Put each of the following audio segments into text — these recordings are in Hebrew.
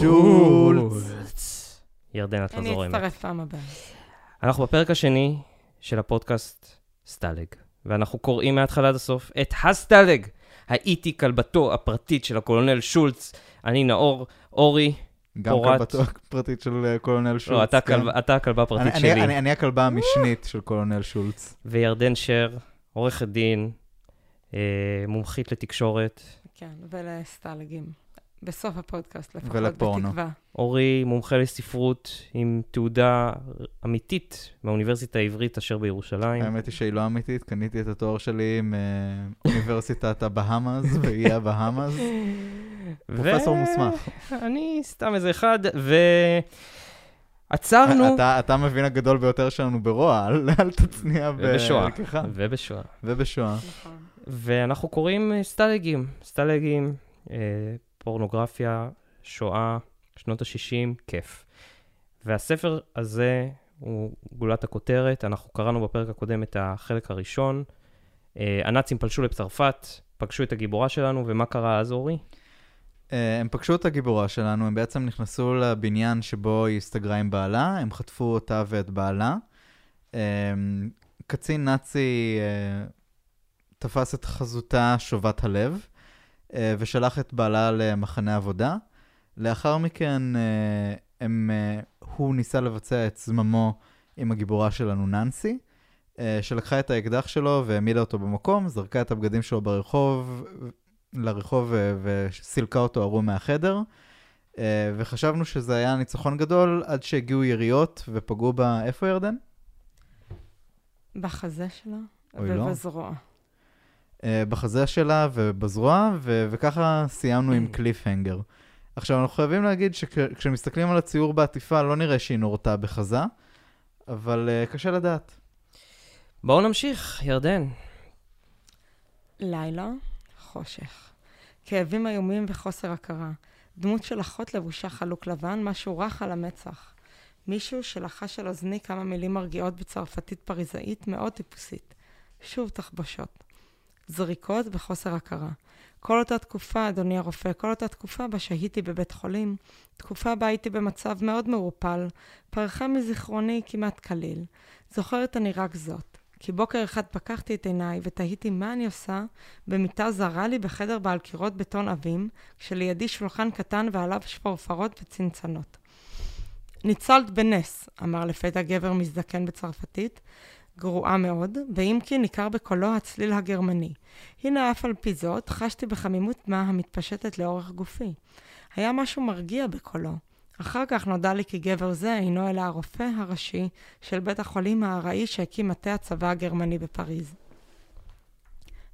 שולץ. ירדן, את לא אני זורמת. אצטרף פעם הבאה. אנחנו בפרק השני של הפודקאסט סטלג, ואנחנו קוראים מההתחלה עד הסוף את הסטלג. הייתי כלבתו הפרטית של הקולונל שולץ, אני נאור, אורי, גם פורט. כלבתו הפרטית של אה, קולונל שולץ. לא, אתה כן. הכלב- אתה הכלבה הפרטית אני- שלי, אני- אני- אני הכלבה המשנית של קולונל שולץ. וירדן שר, עורכת דין, אה, מומחית לתקשורת, כן, ולסטלגים. בסוף הפודקאסט לפחות, ולפורנו. בתקווה. אורי מומחה לספרות עם תעודה אמיתית מהאוניברסיטה העברית אשר בירושלים. האמת היא שהיא לא אמיתית, קניתי את התואר שלי מאוניברסיטת הבהאמאז, באיי הבהאמאז. פרופסור מוסמך. אני סתם איזה אחד, ועצרנו, אתה- אתה המבין הגדול ביותר שלנו ברוע, אל אל תצניע ובשואה. ובשואה. ובשואה. נכון. ואנחנו קוראים אה, סטלגים, סטלגים, אה, פורנוגרפיה, שואה, שנות ה-60, כיף. והספר הזה הוא גולת הכותרת, אנחנו קראנו בפרק הקודם את החלק הראשון. אה, הנאצים פלשו לצרפת, פגשו את הגיבורה שלנו, ומה קרה אז, אורי? אה, הם פגשו את הגיבורה שלנו, הם בעצם נכנסו לבניין שבו היא הסתגרה עם בעלה, הם חטפו אותה ואת בעלה. אה, קצין נאצי תפס את חזותה שובת הלב, ושלח את בעלה למחנה עבודה. לאחר מכן אה, הם, אה, הוא ניסה לבצע את זממו עם הגיבורה שלנו, ננסי, אה, שלקחה את האקדח שלו והעמידה אותו במקום, זרקה את הבגדים שלו ברחוב, לרחוב אה, וסילקה אותו ערום מהחדר. אה, וחשבנו שזה היה ניצחון גדול עד שהגיעו יריות ופגעו בה, איפה ירדן? בחזה שלה לא. ובזרוע. אה, בחזה שלה ובזרוע, ו- וככה סיימנו עם קליפהנגר. עכשיו, אנחנו חייבים להגיד שכשמסתכלים על הציור בעטיפה, לא נראה שהיא נורתה בחזה, אבל uh, קשה לדעת. בואו נמשיך, ירדן. לילה, חושך. כאבים איומים וחוסר הכרה. דמות של אחות לבושה חלוק לבן, משהו רך על המצח. מישהו שלחש על אוזני כמה מילים מרגיעות בצרפתית פריזאית מאוד טיפוסית. שוב תחבושות. זריקות וחוסר הכרה. כל אותה תקופה, אדוני הרופא, כל אותה תקופה בה שהיתי בבית חולים, תקופה בה הייתי במצב מאוד מעורפל, פרחה מזיכרוני כמעט כליל. זוכרת אני רק זאת. כי בוקר אחד פקחתי את עיניי ותהיתי מה אני עושה במיטה זרה לי בחדר בעל קירות בטון עבים, כשלידי שולחן קטן ועליו שפורפרות וצנצנות. ניצלת בנס, אמר לפתע גבר מזדקן בצרפתית, גרועה מאוד, ואם כי ניכר בקולו הצליל הגרמני. הנה אף על פי זאת, חשתי בחמימות מה המתפשטת לאורך גופי. היה משהו מרגיע בקולו. אחר כך נודע לי כי גבר זה אינו אלא הרופא הראשי של בית החולים הארעי שהקים מטה הצבא הגרמני בפריז.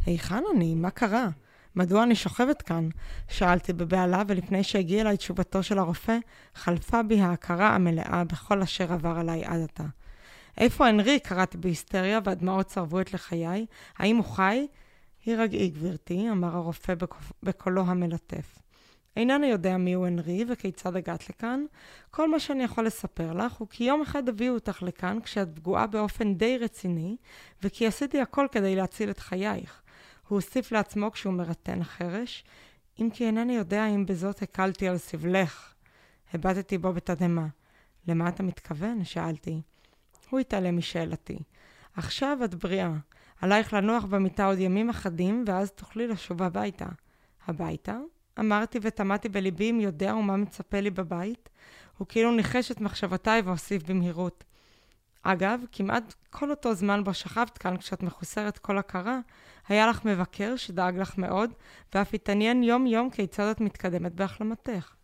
היכן אני? מה קרה? מדוע אני שוכבת כאן? שאלתי בבהלה, ולפני שהגיעה אליי תשובתו של הרופא, חלפה בי ההכרה המלאה בכל אשר עבר עליי עד עתה. איפה הנרי? קראתי בהיסטריה, והדמעות צרבו את לחיי. האם הוא חי? הירגעי, גברתי, אמר הרופא בקול- בקולו המלטף. אינני יודע מיהו הנרי וכיצד הגעת לכאן. כל מה שאני יכול לספר לך הוא כי יום אחד הביאו אותך לכאן כשאת פגועה באופן די רציני, וכי עשיתי הכל כדי להציל את חייך. הוא הוסיף לעצמו כשהוא מרטן חרש, אם כי אינני יודע אם בזאת הקלתי על סבלך. הבטתי בו בתדהמה. למה אתה מתכוון? שאלתי. הוא התעלם משאלתי. עכשיו את בריאה. עלייך לנוח במיטה עוד ימים אחדים, ואז תוכלי לשוב הביתה. הביתה? אמרתי ותמהתי בליבי אם יודע ומה מצפה לי בבית. הוא כאילו ניחש את מחשבותיי והוסיף במהירות. אגב, כמעט כל אותו זמן בו שכבת כאן כשאת מחוסרת כל הכרה, היה לך מבקר שדאג לך מאוד, ואף התעניין יום-יום כיצד את מתקדמת בהחלמתך.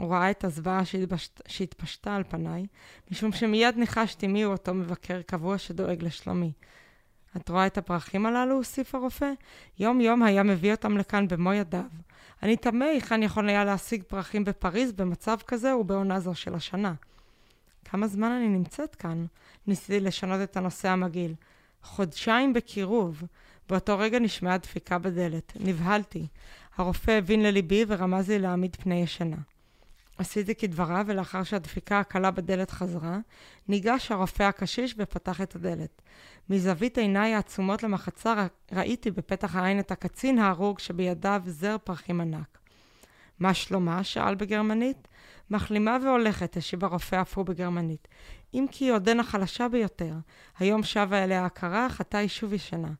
הוא ראה את הזוועה שהתבשת- שהתפשטה על פניי, משום שמיד ניחשתי מיהו אותו מבקר קבוע שדואג לשלומי. את רואה את הפרחים הללו? הוסיף הרופא. יום-יום היה מביא אותם לכאן במו ידיו. אני תמה היכן יכול היה להשיג פרחים בפריז במצב כזה ובעונה זו של השנה. כמה זמן אני נמצאת כאן? ניסיתי לשנות את הנושא המגעיל. חודשיים בקירוב. באותו רגע נשמעה דפיקה בדלת. נבהלתי. הרופא הבין לליבי ורמז לי להעמיד פני ישנה. עשיתי כדבריו, ולאחר שהדפיקה הקלה בדלת חזרה, ניגש הרופא הקשיש ופתח את הדלת. מזווית עיניי העצומות למחצה ראיתי בפתח העין את הקצין ההרוג שבידיו זר פרחים ענק. מה שלומה? שאל בגרמנית. מחלימה והולכת, השיב הרופא אף הוא בגרמנית. אם כי היא עודנה חלשה ביותר. היום שבה אליה הכרה, אך עתה היא שוב ישנה.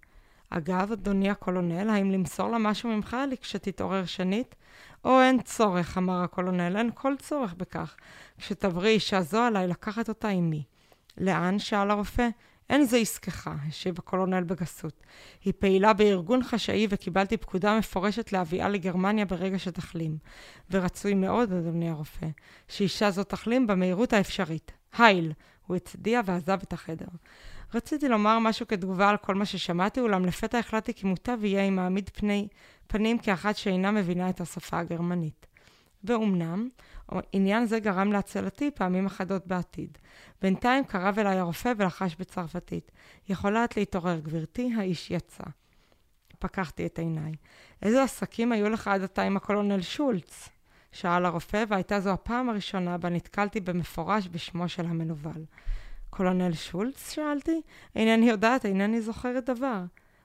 אגב, אדוני הקולונל, האם למסור לה משהו ממך כשתתעורר שנית? או אין צורך, אמר הקולונל, אין כל צורך בכך. כשתבריא אישה זו עליי לקחת אותה עמי. לאן? שאל הרופא. אין זה עסקך, השיב הקולונל בגסות. היא פעילה בארגון חשאי וקיבלתי פקודה מפורשת להביאה לגרמניה ברגע שתחלים. ורצוי מאוד, אדוני הרופא, שאישה זו תחלים במהירות האפשרית. הייל! הוא הצדיע ועזב את החדר. רציתי לומר משהו כתגובה על כל מה ששמעתי, אולם לפתע החלטתי כי מוטב יהיה אם מעמיד פני, פנים כאחת שאינה מבינה את השפה הגרמנית. ואומנם, עניין זה גרם להצלתי פעמים אחדות בעתיד. בינתיים קרב אליי הרופא ולחש בצרפתית. יכולה את להתעורר, גברתי? האיש יצא. פקחתי את עיניי. איזה עסקים היו לך עד עתה עם הקולונל שולץ? שאל הרופא, והייתה זו הפעם הראשונה בה נתקלתי במפורש בשמו של המנוול. קולונל שולץ? שאלתי. אינני יודעת, אינני זוכרת דבר.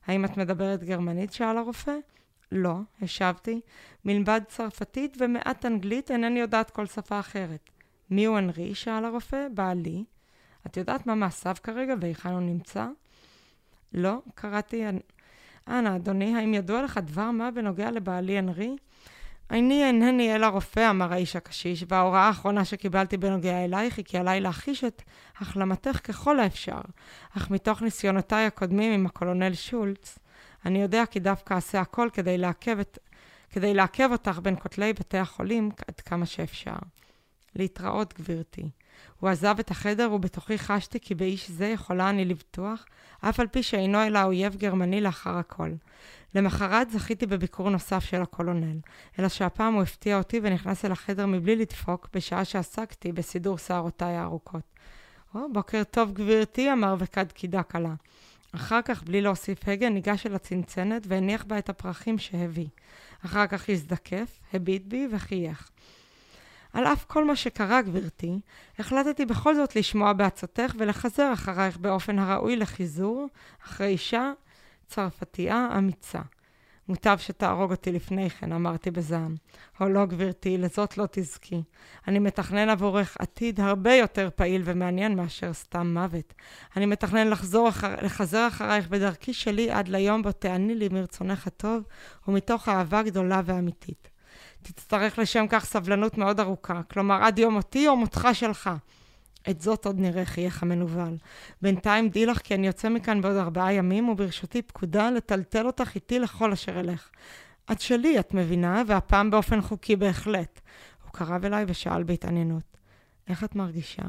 האם את מדברת גרמנית? שאל הרופא. לא, השבתי. מלבד צרפתית ומעט אנגלית, אינני יודעת כל שפה אחרת. מי הוא אנרי? שאל הרופא. בעלי. את יודעת מה מעשיו כרגע והיכן הוא נמצא? לא, קראתי... אנא, אדוני, האם ידוע לך דבר מה בנוגע לבעלי אנרי? אני אינני אלא רופא, אמר האיש הקשיש, וההוראה האחרונה שקיבלתי בנוגע אלייך היא כי עליי להחיש את החלמתך ככל האפשר. אך מתוך ניסיונותיי הקודמים עם הקולונל שולץ, אני יודע כי דווקא אעשה הכל כדי לעכב, את, כדי לעכב אותך בין כותלי בתי החולים עד כמה שאפשר. להתראות, גברתי. הוא עזב את החדר ובתוכי חשתי כי באיש זה יכולה אני לבטוח, אף על פי שאינו אלא אויב גרמני לאחר הכל. למחרת זכיתי בביקור נוסף של הקולונל, אלא שהפעם הוא הפתיע אותי ונכנס אל החדר מבלי לדפוק, בשעה שעסקתי בסידור שערותיי הארוכות. או, בוקר טוב גברתי, אמר וכד קידה קלה. אחר כך, בלי להוסיף הגה, ניגש אל הצנצנת והניח בה את הפרחים שהביא. אחר כך הזדקף, הביט בי וחייך. על אף כל מה שקרה, גברתי, החלטתי בכל זאת לשמוע בעצתך ולחזר אחרייך באופן הראוי לחיזור, אחרי אישה צרפתייה אמיצה. מוטב שתהרוג אותי לפני כן, אמרתי בזעם. או לא, גברתי, לזאת לא תזכי. אני מתכנן עבורך עתיד הרבה יותר פעיל ומעניין מאשר סתם מוות. אני מתכנן לחזור אחר, לחזר אחרייך בדרכי שלי עד ליום בו תעני לי מרצונך הטוב, ומתוך אהבה גדולה ואמיתית. תצטרך לשם כך סבלנות מאוד ארוכה, כלומר עד יום מותי או מותך שלך. את זאת עוד נראה, חייך המנוול. בינתיים דעי לך כי אני יוצא מכאן בעוד ארבעה ימים, וברשותי פקודה לטלטל אותך איתי לכל אשר אלך. את שלי, את מבינה, והפעם באופן חוקי בהחלט. הוא קרב אליי ושאל בהתעניינות, איך את מרגישה?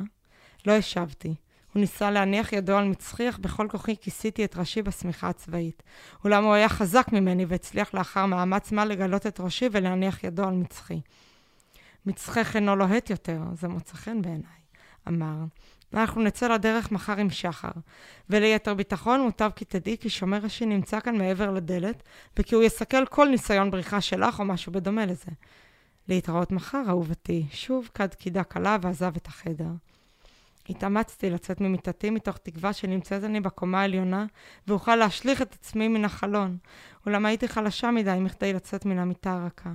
לא השבתי. הוא ניסה להניח ידו על מצחי, אך בכל כוחי כיסיתי את ראשי בשמיכה הצבאית. אולם הוא היה חזק ממני והצליח לאחר מאמץ מה לגלות את ראשי ולהניח ידו על מצחי. מצחך אינו לוהט יותר, זה מוצא חן בעיניי. אמר, אנחנו נצא לדרך מחר עם שחר. וליתר ביטחון מוטב כי תדעי כי שומר ראשי נמצא כאן מעבר לדלת, וכי הוא יסכל כל ניסיון בריחה שלך או משהו בדומה לזה. להתראות מחר, אהובתי. שוב כד קידה קלה ועזב את החדר. התאמצתי לצאת ממיטתי מתוך תקווה שנמצאת אני בקומה העליונה ואוכל להשליך את עצמי מן החלון, אולם הייתי חלשה מדי מכדי לצאת מן המיטה הרכה.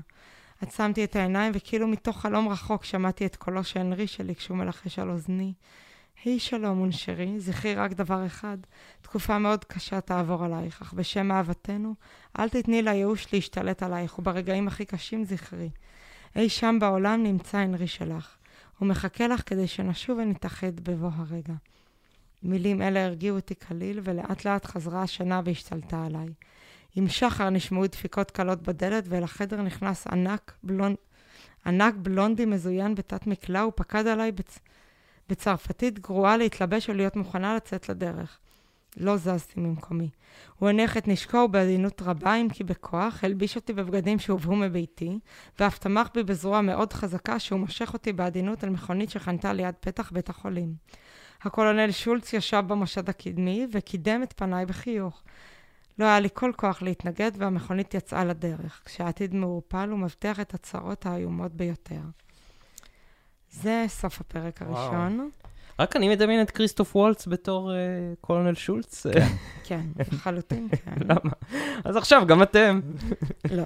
עצמתי את העיניים וכאילו מתוך חלום רחוק שמעתי את קולו של הנרי שלי כשהוא מלחש על אוזני. היי שלום, מונשרי, זכרי רק דבר אחד, תקופה מאוד קשה תעבור עלייך, אך בשם אהבתנו, אל תתני לייאוש להשתלט עלייך, וברגעים הכי קשים זכרי. אי שם בעולם נמצא הנרי שלך. הוא מחכה לך כדי שנשוב ונתאחד בבוא הרגע. מילים אלה הרגיעו אותי כליל, ולאט לאט חזרה השנה והשתלטה עליי. עם שחר נשמעו דפיקות קלות בדלת, ואל החדר נכנס ענק, בלונד... ענק בלונדי מזוין בתת מקלע, ופקד עליי בצ... בצרפתית גרועה להתלבש ולהיות מוכנה לצאת לדרך. לא זזתי ממקומי. הוא הניח את נשקו בעדינות רבה, אם כי בכוח, הלביש אותי בבגדים שהובאו מביתי, ואף תמך בי בזרוע מאוד חזקה שהוא מושך אותי בעדינות אל מכונית שחנתה ליד פתח בית החולים. הקולונל שולץ ישב במושד הקדמי וקידם את פניי בחיוך. לא היה לי כל כוח להתנגד, והמכונית יצאה לדרך, כשהעתיד מעורפל ומבטיח את הצרות האיומות ביותר. זה סוף הפרק הראשון. רק אני מדמיין את כריסטוף וולץ בתור אה, קולונל שולץ? אה, כן, לחלוטין, כן. למה? אז עכשיו, גם אתם. לא.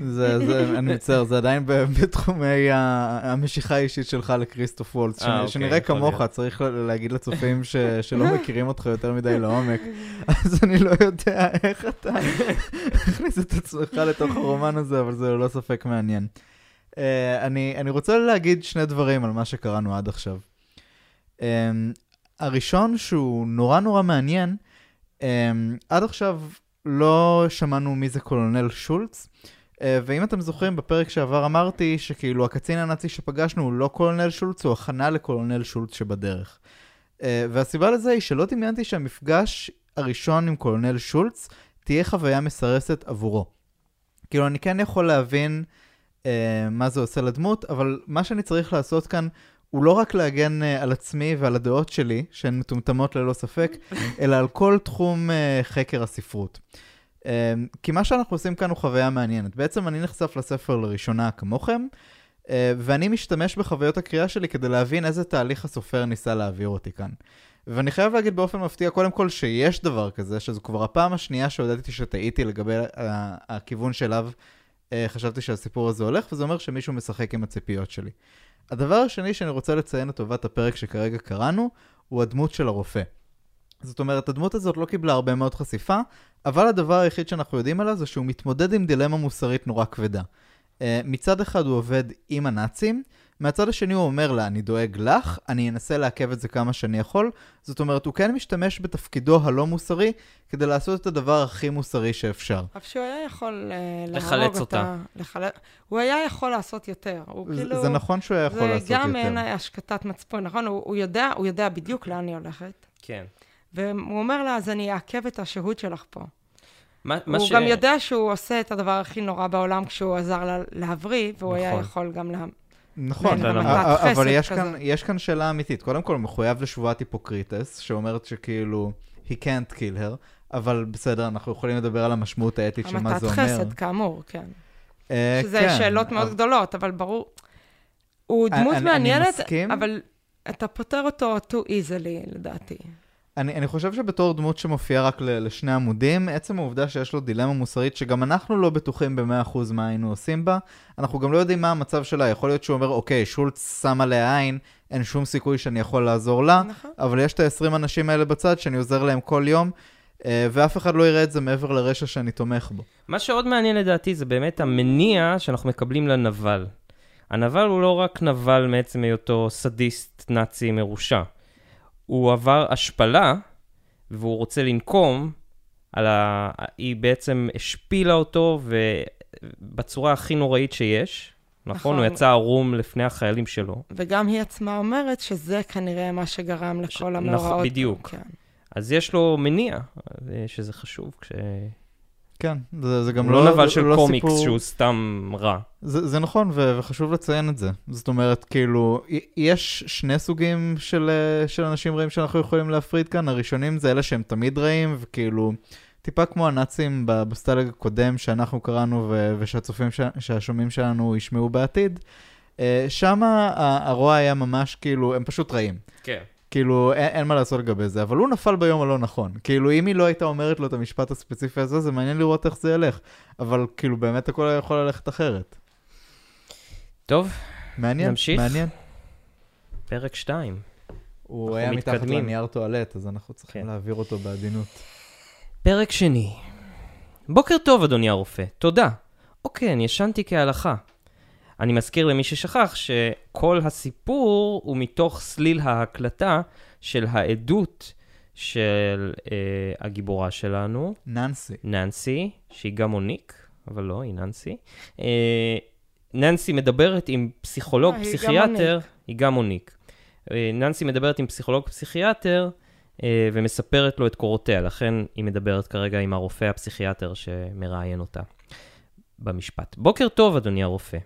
זה, זה, אני מצטער, זה עדיין בתחומי המשיכה האישית שלך לכריסטוף וולץ, אה, שאני- אוקיי, שנראה כמוך, להיות. צריך להגיד לצופים ש- שלא מכירים אותך יותר מדי לעומק, אז אני לא יודע איך אתה מכניס את עצמך לתוך הרומן הזה, אבל זה ללא ספק מעניין. Uh, אני, אני רוצה להגיד שני דברים על מה שקראנו עד עכשיו. Um, הראשון, שהוא נורא נורא מעניין, um, עד עכשיו לא שמענו מי זה קולונל שולץ, uh, ואם אתם זוכרים, בפרק שעבר אמרתי שכאילו הקצין הנאצי שפגשנו הוא לא קולונל שולץ, הוא הכנה לקולונל שולץ שבדרך. Uh, והסיבה לזה היא שלא דמיינתי שהמפגש הראשון עם קולונל שולץ תהיה חוויה מסרסת עבורו. כאילו, אני כן יכול להבין uh, מה זה עושה לדמות, אבל מה שאני צריך לעשות כאן הוא לא רק להגן uh, על עצמי ועל הדעות שלי, שהן מטומטמות ללא ספק, אלא על כל תחום uh, חקר הספרות. Uh, כי מה שאנחנו עושים כאן הוא חוויה מעניינת. בעצם אני נחשף לספר לראשונה כמוכם, uh, ואני משתמש בחוויות הקריאה שלי כדי להבין איזה תהליך הסופר ניסה להעביר אותי כאן. ואני חייב להגיד באופן מפתיע, קודם כל, שיש דבר כזה, שזו כבר הפעם השנייה שהודעתי שטעיתי לגבי הכיוון שאליו אה, חשבתי שהסיפור הזה הולך, וזה אומר שמישהו משחק עם הציפיות שלי. הדבר השני שאני רוצה לציין לטובת הפרק שכרגע קראנו, הוא הדמות של הרופא. זאת אומרת, הדמות הזאת לא קיבלה הרבה מאוד חשיפה, אבל הדבר היחיד שאנחנו יודעים עליו זה שהוא מתמודד עם דילמה מוסרית נורא כבדה. Uh, מצד אחד הוא עובד עם הנאצים, מהצד השני הוא אומר לה, אני דואג לך, אני אנסה לעכב את זה כמה שאני יכול. זאת אומרת, הוא כן משתמש בתפקידו הלא מוסרי כדי לעשות את הדבר הכי מוסרי שאפשר. אף שהוא היה יכול אה, להרוג לחלץ אותה. לחל... הוא היה יכול לעשות יותר. הוא זה- כאילו... זה נכון שהוא היה יכול לעשות זה גם יותר. מעין השקטת מצפון, נכון? הוא, הוא, יודע, הוא יודע בדיוק לאן היא הולכת. כן. והוא אומר לה, אז אני אעכב את השהות שלך פה. מה, מה הוא ש... גם יודע שהוא עושה את הדבר הכי נורא בעולם כשהוא עזר לה להבריא, והוא היה נכון. יכול גם לה... נכון, המתת אבל יש. כאן, יש כאן שאלה אמיתית. קודם כל, הוא מחויב לשבועת היפוקריטס, שאומרת שכאילו, he can't kill her, אבל בסדר, אנחנו יכולים לדבר על המשמעות האתית של מה המתת זה אומר. חסד, כאמור, כן. אה, שזה כן, שאלות מאוד אבל- גדולות, אבל ברור. הוא דמות אני- מעניינת, אני. אבל אתה פותר אותו too easily, לדעתי. אני, אני חושב שבתור דמות שמופיעה רק ל- לשני עמודים, עצם העובדה שיש לו דילמה מוסרית שגם אנחנו לא בטוחים ב-100% מה היינו עושים בה, אנחנו גם לא יודעים מה המצב שלה. יכול להיות שהוא אומר, אוקיי, שולץ שם עליה עין, אין שום סיכוי שאני יכול לעזור לה, נכון. אבל יש את ה-20 אנשים האלה בצד שאני עוזר להם כל יום, אה, ואף אחד לא יראה את זה מעבר לרשע שאני תומך בו. מה שעוד מעניין לדעתי זה באמת המניע שאנחנו מקבלים לנבל. הנבל הוא לא רק נבל מעצם היותו סדיסט נאצי מרושע. הוא עבר השפלה, והוא רוצה לנקום על ה... היא בעצם השפילה אותו ובצורה הכי נוראית שיש. נכון? נכון. הוא יצא ערום לפני החיילים שלו. וגם היא עצמה אומרת שזה כנראה מה שגרם לכל ש- המאורעות. נכון, בדיוק. כן. אז יש לו מניע, אה, שזה חשוב. כש... כן, זה, זה גם לא... לא נבל זה של לא קומיקס סיפור... שהוא סתם רע. זה, זה נכון, ו- וחשוב לציין את זה. זאת אומרת, כאילו, יש שני סוגים של, אה, של אנשים רעים שאנחנו יכולים להפריד כאן. הראשונים זה אלה שהם תמיד רעים, וכאילו, טיפה כמו הנאצים בסטלג הקודם שאנחנו קראנו, ו- ושהצופים, ש- שהשומעים שלנו ישמעו בעתיד. אה, שם הרוע היה ממש כאילו, הם פשוט רעים. כן. כאילו, אין, אין מה לעשות לגבי זה, אבל הוא נפל ביום הלא נכון. כאילו, אם היא לא הייתה אומרת לו את המשפט הספציפי הזה, זה מעניין לראות איך זה ילך. אבל כאילו, באמת הכל היה יכול ללכת אחרת. טוב, מעניין, נמשיך? מעניין. פרק 2. הוא היה מתחת מתקדמים. לנייר טואלט, אז אנחנו צריכים כן. להעביר אותו בעדינות. פרק שני. בוקר טוב, אדוני הרופא. תודה. אוקיי, אני ישנתי כהלכה. אני מזכיר למי ששכח שכל הסיפור הוא מתוך סליל ההקלטה של העדות של אה, הגיבורה שלנו, ננסי. ננסי, שהיא גם מוניק, אבל לא, היא ננסי. אה, ננסי מדברת עם פסיכולוג, אה, היא גם פסיכיאטר. היא גם מוניק. אה, ננסי מדברת עם פסיכולוג, פסיכיאטר, אה, ומספרת לו את קורותיה, לכן היא מדברת כרגע עם הרופא הפסיכיאטר שמראיין אותה במשפט. בוקר טוב, אדוני הרופא.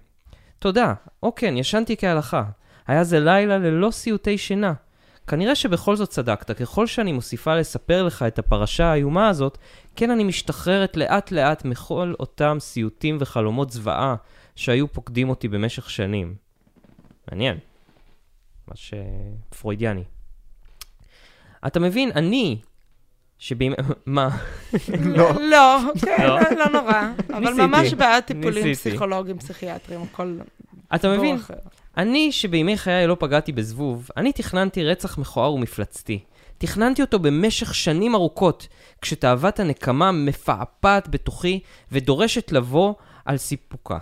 תודה. אוקיי, אני ישנתי כהלכה. היה זה לילה ללא סיוטי שינה. כנראה שבכל זאת צדקת, ככל שאני מוסיפה לספר לך את הפרשה האיומה הזאת, כן אני משתחררת לאט לאט מכל אותם סיוטים וחלומות זוועה שהיו פוקדים אותי במשך שנים. מעניין. ממש אה, פרוידיאני. אתה מבין, אני, שבימי... מה? לא. לא, כן, לא. לא לא נורא. אבל ממש בעד טיפולים. פסיכולוגיים, פסיכיאטריים, הכל אתה מבין? אני, שבימי חיי לא פגעתי בזבוב, אני תכננתי רצח מכוער ומפלצתי. תכננתי אותו במשך שנים ארוכות, כשתאוות הנקמה מפעפעת בתוכי ודורשת לבוא על סיפוקה.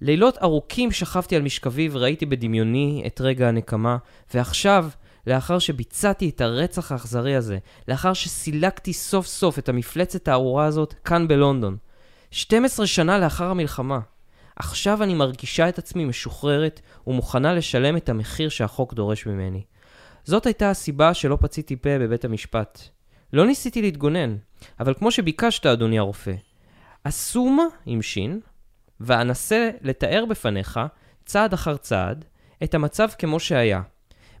לילות ארוכים שכבתי על משכבי וראיתי בדמיוני את רגע הנקמה, ועכשיו, לאחר שביצעתי את הרצח האכזרי הזה, לאחר שסילקתי סוף סוף את המפלצת הארורה הזאת כאן בלונדון, 12 שנה לאחר המלחמה, עכשיו אני מרגישה את עצמי משוחררת ומוכנה לשלם את המחיר שהחוק דורש ממני. זאת הייתה הסיבה שלא פציתי פה בבית המשפט. לא ניסיתי להתגונן, אבל כמו שביקשת, אדוני הרופא, אסום עם שין, ואנסה לתאר בפניך, צעד אחר צעד, את המצב כמו שהיה.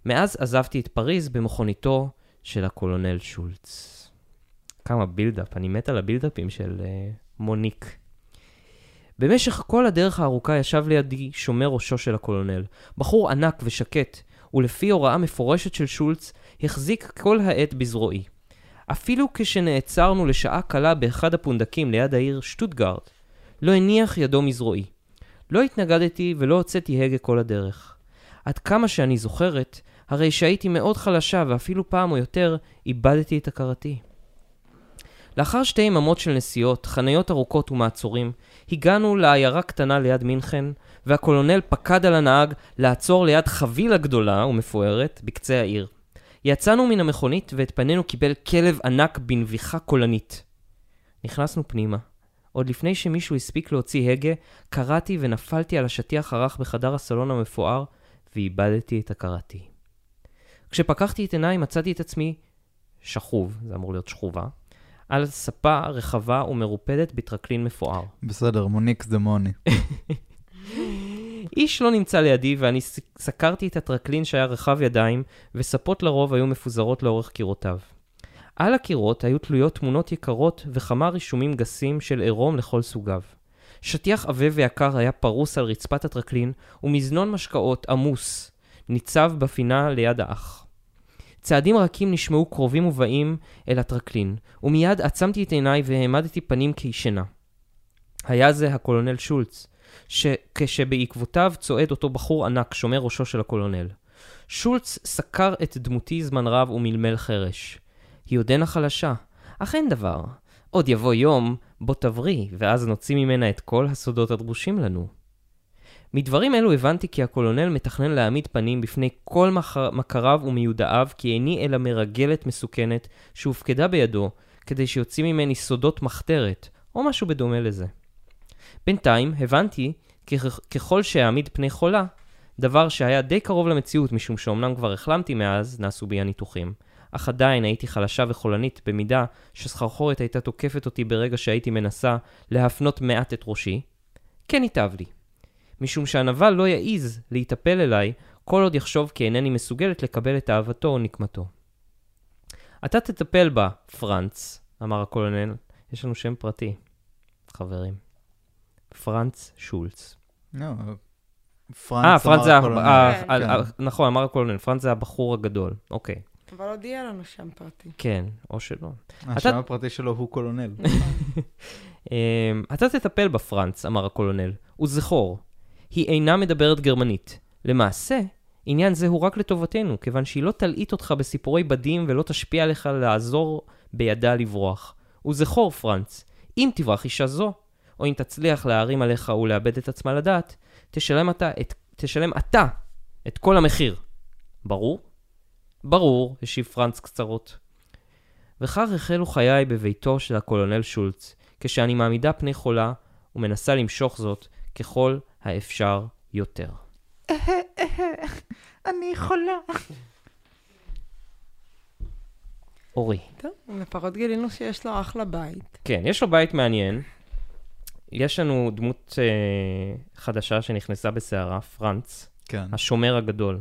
מאז עזבתי את פריז במכוניתו של הקולונל שולץ. כמה buildup, אני מת על ה buildup ים של אה, מוניק. במשך כל הדרך הארוכה ישב לידי שומר ראשו של הקולונל, בחור ענק ושקט, ולפי הוראה מפורשת של שולץ, החזיק כל העת בזרועי. אפילו כשנעצרנו לשעה קלה באחד הפונדקים ליד העיר שטוטגרד, לא הניח ידו מזרועי. לא התנגדתי ולא הוצאתי הגה כל הדרך. עד כמה שאני זוכרת, הרי שהייתי מאוד חלשה ואפילו פעם או יותר איבדתי את הכרתי. לאחר שתי יממות של נסיעות, חניות ארוכות ומעצורים, הגענו לעיירה קטנה ליד מינכן, והקולונל פקד על הנהג לעצור ליד חבילה גדולה ומפוארת בקצה העיר. יצאנו מן המכונית ואת פנינו קיבל כלב ענק בנביחה קולנית. נכנסנו פנימה. עוד לפני שמישהו הספיק להוציא הגה, קראתי ונפלתי על השטיח הרך בחדר הסלון המפואר, ואיבדתי את הכרתי. כשפקחתי את עיניי מצאתי את עצמי שכוב, זה אמור להיות שכובה, על ספה רחבה ומרופדת בטרקלין מפואר. בסדר, מוניק זה מוני. איש לא נמצא לידי ואני סקרתי את הטרקלין שהיה רחב ידיים, וספות לרוב היו מפוזרות לאורך קירותיו. על הקירות היו תלויות תמונות יקרות וכמה רישומים גסים של עירום לכל סוגיו. שטיח עבה ויקר היה פרוס על רצפת הטרקלין, ומזנון משקאות עמוס ניצב בפינה ליד האח. צעדים רכים נשמעו קרובים ובאים אל הטרקלין, ומיד עצמתי את עיניי והעמדתי פנים כישנה. היה זה הקולונל שולץ, שכשבעקבותיו צועד אותו בחור ענק, שומר ראשו של הקולונל. שולץ סקר את דמותי זמן רב ומלמל חרש. היא עודנה חלשה, אך אין דבר. עוד יבוא יום בו תבריא, ואז נוציא ממנה את כל הסודות הדרושים לנו. מדברים אלו הבנתי כי הקולונל מתכנן להעמיד פנים בפני כל. מכריו ומיודעיו כי איני אלא מרגלת מסוכנת שהופקדה בידו כדי שיוציא ממני סודות מחתרת, או משהו בדומה לזה. בינתיים הבנתי כי ככל שאעמיד פני חולה, דבר שהיה די קרוב למציאות משום שאומנם כבר החלמתי מאז, נעשו בי הניתוחים, אך עדיין הייתי חלשה וחולנית במידה שסחרחורת הייתה תוקפת אותי ברגע שהייתי מנסה להפנות מעט את ראשי, כן ייטב לי. משום שהנבל לא יעז להיטפל אליי כל עוד יחשוב כי אינני מסוגלת לקבל את אהבתו או נקמתו. אתה תטפל בה, פרנץ, אמר הקולונל. יש לנו שם פרטי, חברים. פרנץ שולץ. לא, אה, פרנץ זה... ה- הקולונל. כן. נכון, אמר הקולונל, פרנץ זה הבחור הגדול. אוקיי, אבל עוד יהיה לנו שם פרטי. כן, או שלא. השם הפרטי שלו הוא קולונל. נכון. אמ, אתה תטפל בה, פרנץ, אמר הקולונל, וזכור, היא אינה מדברת גרמנית. למעשה, עניין זה הוא רק לטובתנו, כיוון שהיא לא תלעיט אותך בסיפורי בדים ולא תשפיע עליך לעזור בידה לברוח. וזכור, פרנץ, אם תברח אישה זו, או אם תצליח להערים עליך ולאבד את עצמה לדעת, תשלם אתה את, תשלם אתה את כל המחיר. ברור? ברור, השיב פרנץ קצרות. וכך החלו חיי בביתו של הקולונל שולץ, כשאני מעמידה פני חולה ומנסה למשוך זאת ככל האפשר יותר. אני חולה. אורי. טוב, לפחות גילינו שיש לו אחלה בית. כן, יש לו בית מעניין. יש לנו דמות אה, חדשה שנכנסה בסערה, פרנץ, כן. השומר הגדול,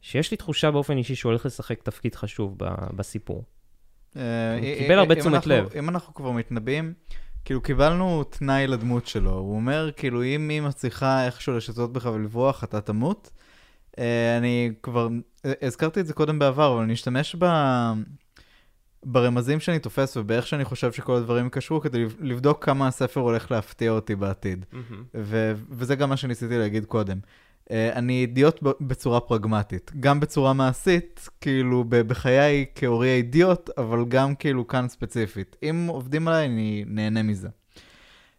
שיש לי תחושה באופן אישי שהוא הולך לשחק תפקיד חשוב ב- בסיפור. אה, הוא אה, קיבל אה, הרבה אם תשומת אנחנו- לב. אם אנחנו כבר מתנבאים, כאילו קיבלנו תנאי לדמות שלו. הוא אומר, כאילו, אם היא מצליחה איכשהו לשתות בך ולברוח, אתה תמות. אה, אני כבר, אה, הזכרתי את זה קודם בעבר, אבל אני אשתמש ב... ברמזים שאני תופס ובאיך שאני חושב שכל הדברים יקשרו, כדי לב- לבדוק כמה הספר הולך להפתיע אותי בעתיד. מהמם. ו- וזה גם מה שניסיתי להגיד קודם. Uh, אני אידיוט בצורה פרגמטית, גם בצורה מעשית, כאילו בחיי כאורי האידיוט, אבל גם כאילו כאן ספציפית. אם עובדים עליי, אני נהנה מזה.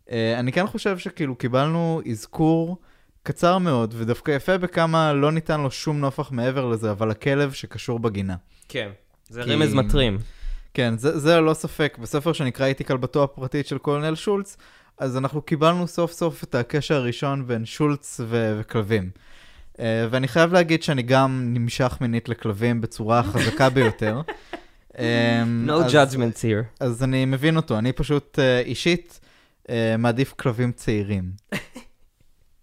Uh, אני כן חושב שכאילו קיבלנו אזכור קצר מאוד, ודווקא יפה בכמה לא ניתן לו שום נופח מעבר לזה, אבל הכלב שקשור בגינה. כן. זה כי- רמז מטרים. כן, זה, זה ללא ספק. בספר שנקרא איתי כלבתו הפרטית של קולנל שולץ, אז אנחנו קיבלנו סוף סוף את הקשר הראשון בין שולץ ו- וכלבים. Uh, ואני חייב להגיד שאני גם נמשך מינית לכלבים בצורה חזקה ביותר. Um, No אז, judgments here. אז אני מבין אותו, אני פשוט uh, אישית uh, מעדיף כלבים צעירים.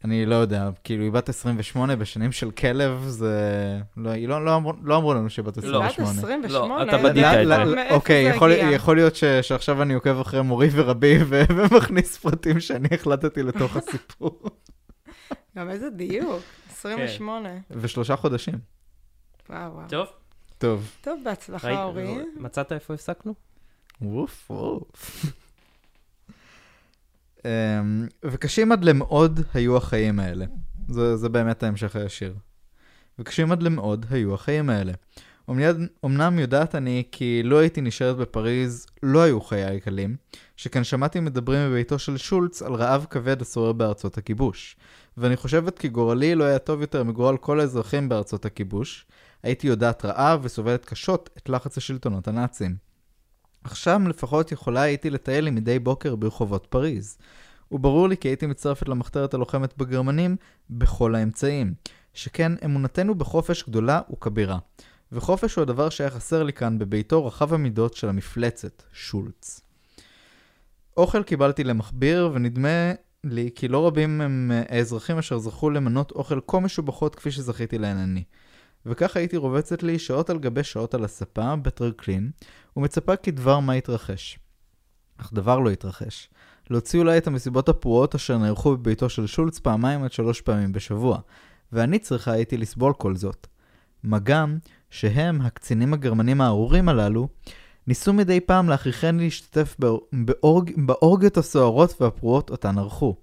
אני לא יודע, כאילו היא בת 28 בשנים של כלב, זה... לא, היא לא, לא, אמרו, לא אמרו לנו שהיא בת לא. בת 28. 28. אתה בדית את לא, זה. לא, אוקיי, יכול? יכול להיות ש, שעכשיו אני עוקב אחרי מורי ורבי ו, ומכניס פרטים שאני החלטתי לתוך הסיפור. גם איזה דיוק, 28. ושלושה חודשים. וואו, וואו. טוב, טוב, ראית- בהצלחה, אורי. מצאת איפה הפסקנו? ווף ווף. אמ, וקשים עד למאוד היו החיים האלה. זה, זה באמת ההמשך הישיר. וקשים עד למאוד היו החיים האלה. אמנם- יודעת אני כי לו הייתי נשארת בפריז, לא היו חיי קלים, שכן שמעתי מדברים בביתו של שולץ על רעב כבד השורר בארצות הכיבוש. ואני חושבת כי גורלי לא היה טוב יותר מגורל כל האזרחים בארצות הכיבוש. הייתי יודעת רעב וסובלת קשות את לחץ השלטונות הנאצים. עכשיו לפחות יכולה הייתי לטייל לי מדי בוקר ברחובות פריז. וברור לי כי הייתי מצטרפת למחתרת הלוחמת בגרמנים בכל האמצעים. שכן אמונתנו בחופש גדולה וכבירה. וחופש הוא הדבר שהיה חסר לי כאן בביתו רחב המידות של המפלצת, שולץ. אוכל קיבלתי למכביר, ונדמה לי כי לא רבים הם אה, האזרחים אשר זכו למנות אוכל כה משובחות כפי שזכיתי להן. וכך הייתי רובצת לי שעות על גבי שעות על הספה, בטרקלין, ומצפה כי דבר מה יתרחש. אך דבר לא יתרחש. להוציא אולי את המסיבות הפרועות אשר נערכו בביתו של שולץ פעמיים עד שלוש פעמים בשבוע, ואני צריכה הייתי לסבול כל זאת. מה גם שהם, הקצינים הגרמנים הארורים הללו, ניסו מדי פעם להכריחני להשתתף באור... באורג... באורגיות הסוערות והפרועות אותן ערכו.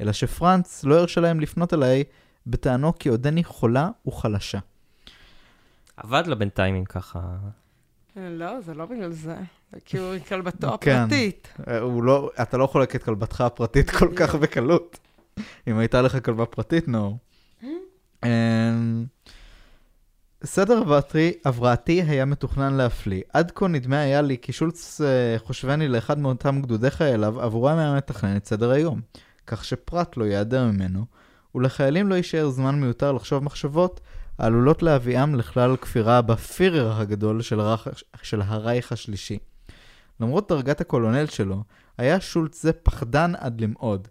אלא שפרנץ לא הרשה להם לפנות אליי בטענו כי עודני חולה וחלשה. עבד לה בינתיים אם ככה. לא, זה לא בגלל זה. כי הוא כלבתו כן. הפרטית. אה, לא, אתה לא חולק את כלבתך הפרטית כל כך בקלות. אם הייתה לך כלבה פרטית, נו. אמ, סדר הבראתי- הבראתי היה מתוכנן להפליא. עד כה נדמה היה לי כי שולץ אה, חושבני לאחד מאותם גדודי חייליו, עבורם היה מתכנן את סדר היום. כך שפרט לא ייעדר ממנו, ולחיילים לא יישאר זמן מיותר לחשוב מחשבות העלולות להביאם לכלל כפירה בפירר הגדול של, הרח... של הרייך השלישי. למרות דרגת הקולונל שלו, היה שולץ זה פחדן עד למאוד,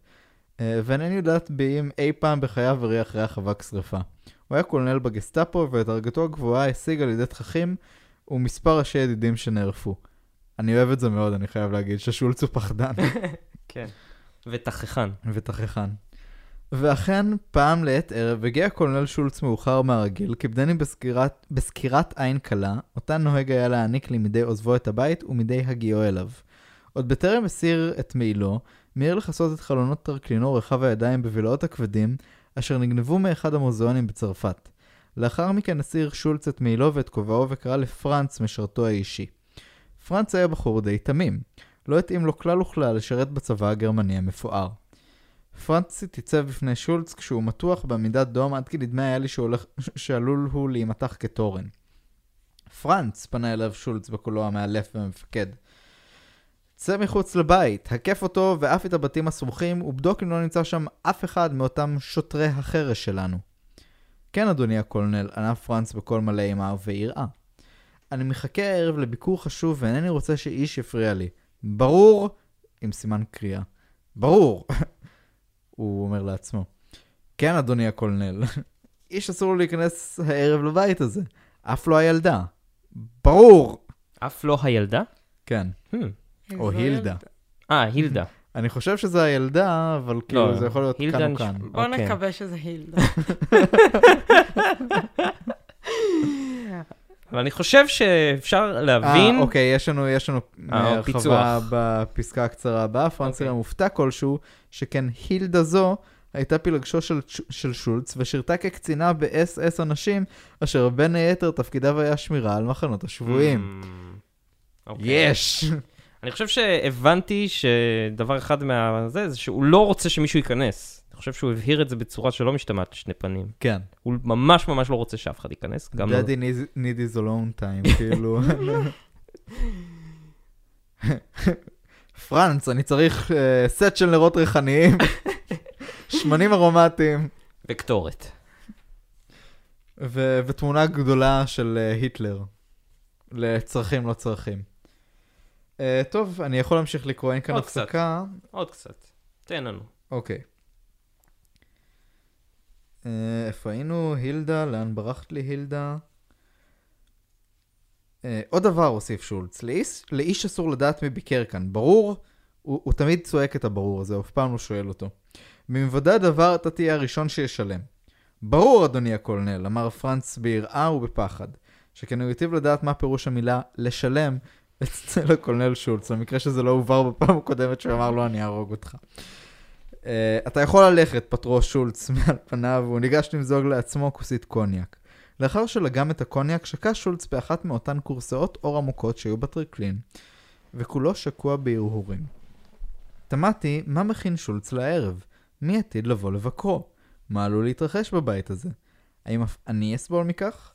אה, ואינני יודעת באם אי פעם בחייו הריח ריח אבק שרפה. הוא היה קולונל בגסטאפו, ואת דרגתו הגבוהה השיג על ידי תככים ומספר ראשי ידידים שנערפו. אני אוהב את זה מאוד, אני חייב להגיד, ששולץ הוא פחדן כן. ותככן. ותככן. ואכן, פעם לעת ערב הגיע קולונל שולץ מאוחר מהרגיל, כיבדני בסקירת, בסקירת עין קלה, אותה נוהג היה להעניק לי מדי עוזבו את הבית ומדי הגיעו אליו. עוד בטרם הסיר את מעילו, מיהר לכסות את חלונות טרקלינו רחב הידיים בבלעות הכבדים, אשר נגנבו מאחד המוזיאונים בצרפת. לאחר מכן הסיר שולץ את מעילו ואת כובעו וקרא לפרנץ משרתו האישי. פרנץ היה בחור די תמים. לא התאים לו כלל וכלל לשרת בצבא הגרמני המפואר. פרנץ התייצב בפני שולץ כשהוא מתוח בעמידת דום עד כי נדמה היה לי שהולך, שעלול הוא להימתח כתורן. פרנץ, פנה אליו שולץ בקולו המאלף והמפקד. צא מחוץ לבית, הקף אותו ואף את הבתים הסמוכים, ובדוק אם לא נמצא שם אף אחד מאותם שוטרי החרש שלנו. כן, אדוני הקולונל, ענה פרנץ בקול מלא אימה ויראה. אני מחכה הערב לביקור חשוב ואינני רוצה שאיש יפריע לי. ברור? עם סימן קריאה. ברור! הוא אומר לעצמו. כן, אדוני הקולונל. איש אסור לו להיכנס הערב לבית הזה. אף לא הילדה. ברור! אף לא הילדה? כן. Hmm. או איזו הילדה. ילדה. אה, הילדה. אני חושב שזה הילדה, אבל כאילו לא, זה יכול להיות כאן או כאן. בוא אוקיי. נקווה שזה הילדה. אני חושב שאפשר להבין... אה, אוקיי, יש לנו, יש לנו אה, הרחבה פיצוח. בפסקה הקצרה הבאה. פרנץ אוקיי. מופתע כלשהו, שכן הילדה זו הייתה פילגשו של, של שולץ, ושירתה כקצינה ב-SS אנשים, אשר בין היתר תפקידיו היה שמירה על מחנות השבויים. Mm, אוקיי. יש! אני חושב שהבנתי שדבר אחד מהזה, זה שהוא לא רוצה שמישהו ייכנס. אני חושב שהוא הבהיר את זה בצורה שלא משתמעת לשני פנים. כן. הוא ממש ממש לא רוצה שאף אחד ייכנס. לא... Daddy needs- need his alone time, כאילו. פרנץ, אני צריך אה, סט של נרות ריחניים, שמנים ארומטיים, וקטורת. ו- ותמונה גדולה של אה, היטלר. לצרכים לא צרכים. אה, טוב, אני יכול להמשיך לקרוא, אין כאן עוד קצת. הפסקה. עוד קצת. תן לנו. אוקיי. אה, איפה היינו? הילדה, לאן ברחת לי הילדה? אה, עוד דבר הוסיף שולץ, לאיש, לאיש אסור לדעת מי ביקר כאן, ברור? הוא, הוא תמיד צועק את הברור הזה, אף פעם לא שואל אותו. מלבדי הדבר אתה תהיה הראשון שישלם. ברור, אדוני הקולנל, אמר פרנץ ביראה ובפחד, שכן הוא היטיב לדעת מה פירוש המילה לשלם אצל הקולנל שולץ, במקרה שזה לא הובהר בפעם הקודמת שהוא אמר לו אני אהרוג אותך. Uh, אתה יכול ללכת, פטרו שולץ מעל פניו, והוא ניגש למזוג לעצמו כוסית קוניאק. לאחר שלגם את הקוניאק, שקע שולץ באחת מאותן כורסאות אור עמוקות שהיו בטריקלין, וכולו שקוע בהרהורים. תמהתי, מה מכין שולץ לערב? מי עתיד לבוא לבקרו? מה עלול להתרחש בבית הזה? האם אף אני אסבול מכך?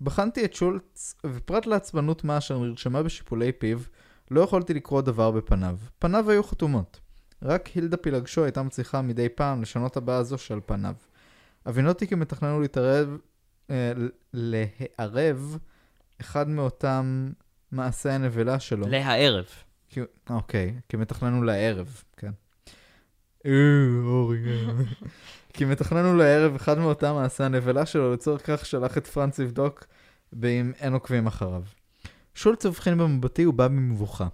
בחנתי את שולץ, ופרט לעצבנות מה אשר נרשמה בשיפולי פיו, לא יכולתי לקרוא דבר בפניו. פניו היו חתומות. רק הילדה פילגשו הייתה מצליחה מדי פעם לשנות הבעה זו שעל פניו. מתכנן הוא להתערב, אה, להערב אחד מאותם מעשי הנבלה שלו. להערב. כי... אוקיי, כי מתכנן הוא לערב, כן. אה, אורי. אה. כי מתכנן הוא לערב אחד מאותם מעשי הנבלה שלו, לצורך כך שלח את פרנץ לבדוק באם אין עוקבים אחריו. שולץ הבחין במבטי ובא במבוכה.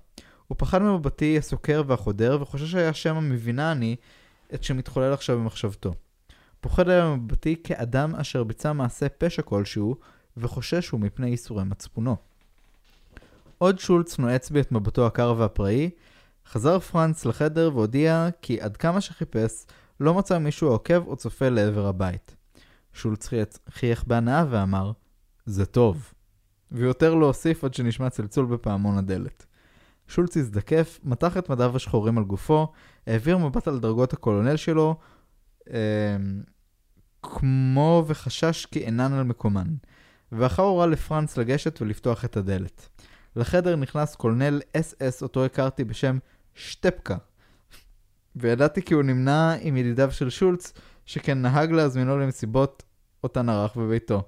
הוא פחד ממבטי הסוקר והחודר, וחושש היה שמא מבינה אני את שמתחולל עכשיו במחשבתו. פוחד היה ממבטי כאדם אשר ביצע מעשה פשע כלשהו, וחושש הוא מפני ייסורי מצפונו. עוד שולץ נועץ בי את מבטו הקר והפראי, חזר פרנץ לחדר והודיע כי עד כמה שחיפש, לא מצא מישהו העוקב או צופה לעבר הבית. שולץ חייך בהנאה ואמר, זה טוב. ויותר לא הוסיף עד שנשמע צלצול בפעמון הדלת. שולץ הזדקף, מתח את מדיו השחורים על גופו, העביר מבט על דרגות הקולונל שלו, אמ, כמו וחשש כי אינן על מקומן. ואחר הורה לפרנץ לגשת ולפתוח את הדלת. לחדר נכנס קולנל אס-אס אותו הכרתי בשם שטפקה. וידעתי כי הוא נמנה עם ידידיו של שולץ, שכן נהג להזמינו למסיבות אותן ערך בביתו.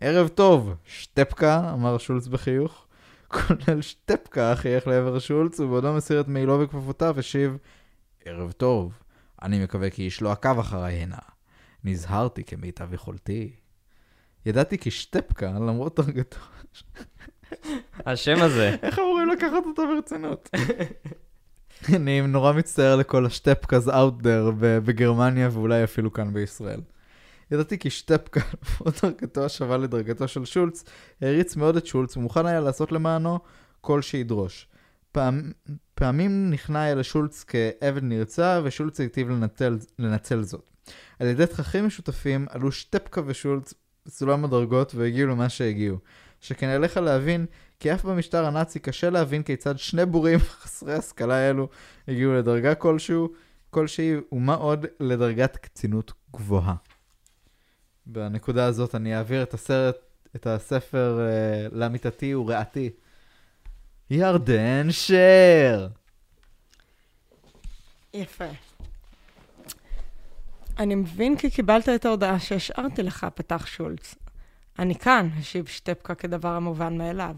ערב טוב, שטפקה, אמר שולץ בחיוך. קולנל שטפקה חייך לעבר שולץ, ובעודו מסיר את מעילו וכפפותיו, השיב, ערב טוב, אני מקווה כי איש לא עקב אחריי הנה. נזהרתי כמיטב יכולתי. ידעתי כי שטפקה, למרות דרגתו, השם הזה. איך אמורים לקחת אותו ברצינות? אני נורא מצטער לכל השטפקאז out there בגרמניה ואולי אפילו כאן בישראל. ידעתי כי שטפקה, למרות דרגתו השווה לדרגתו של שולץ, העריץ מאוד את שולץ ומוכן היה לעשות למענו כל שידרוש. פעם, פעמים נכנע היה לשולץ כעבד נרצע, ושולץ היטיב לנצל, לנצל זאת. על ידי תככים משותפים עלו שטפקה ושולץ בסולם הדרגות והגיעו למה שהגיעו. שכן עליך להבין כי אף במשטר הנאצי קשה להבין כיצד שני בורים חסרי השכלה אלו הגיעו לדרגה כלשהו, כלשהי, ומה עוד לדרגת קצינות גבוהה. בנקודה הזאת אני אעביר את הסרט, את הספר אה, למיטתי ורעתי. ירדן שר! יפה. אני מבין כי קיבלת את ההודעה שהשארתי לך, פתח שולץ. אני כאן, השיב שטפקה כדבר המובן מאליו.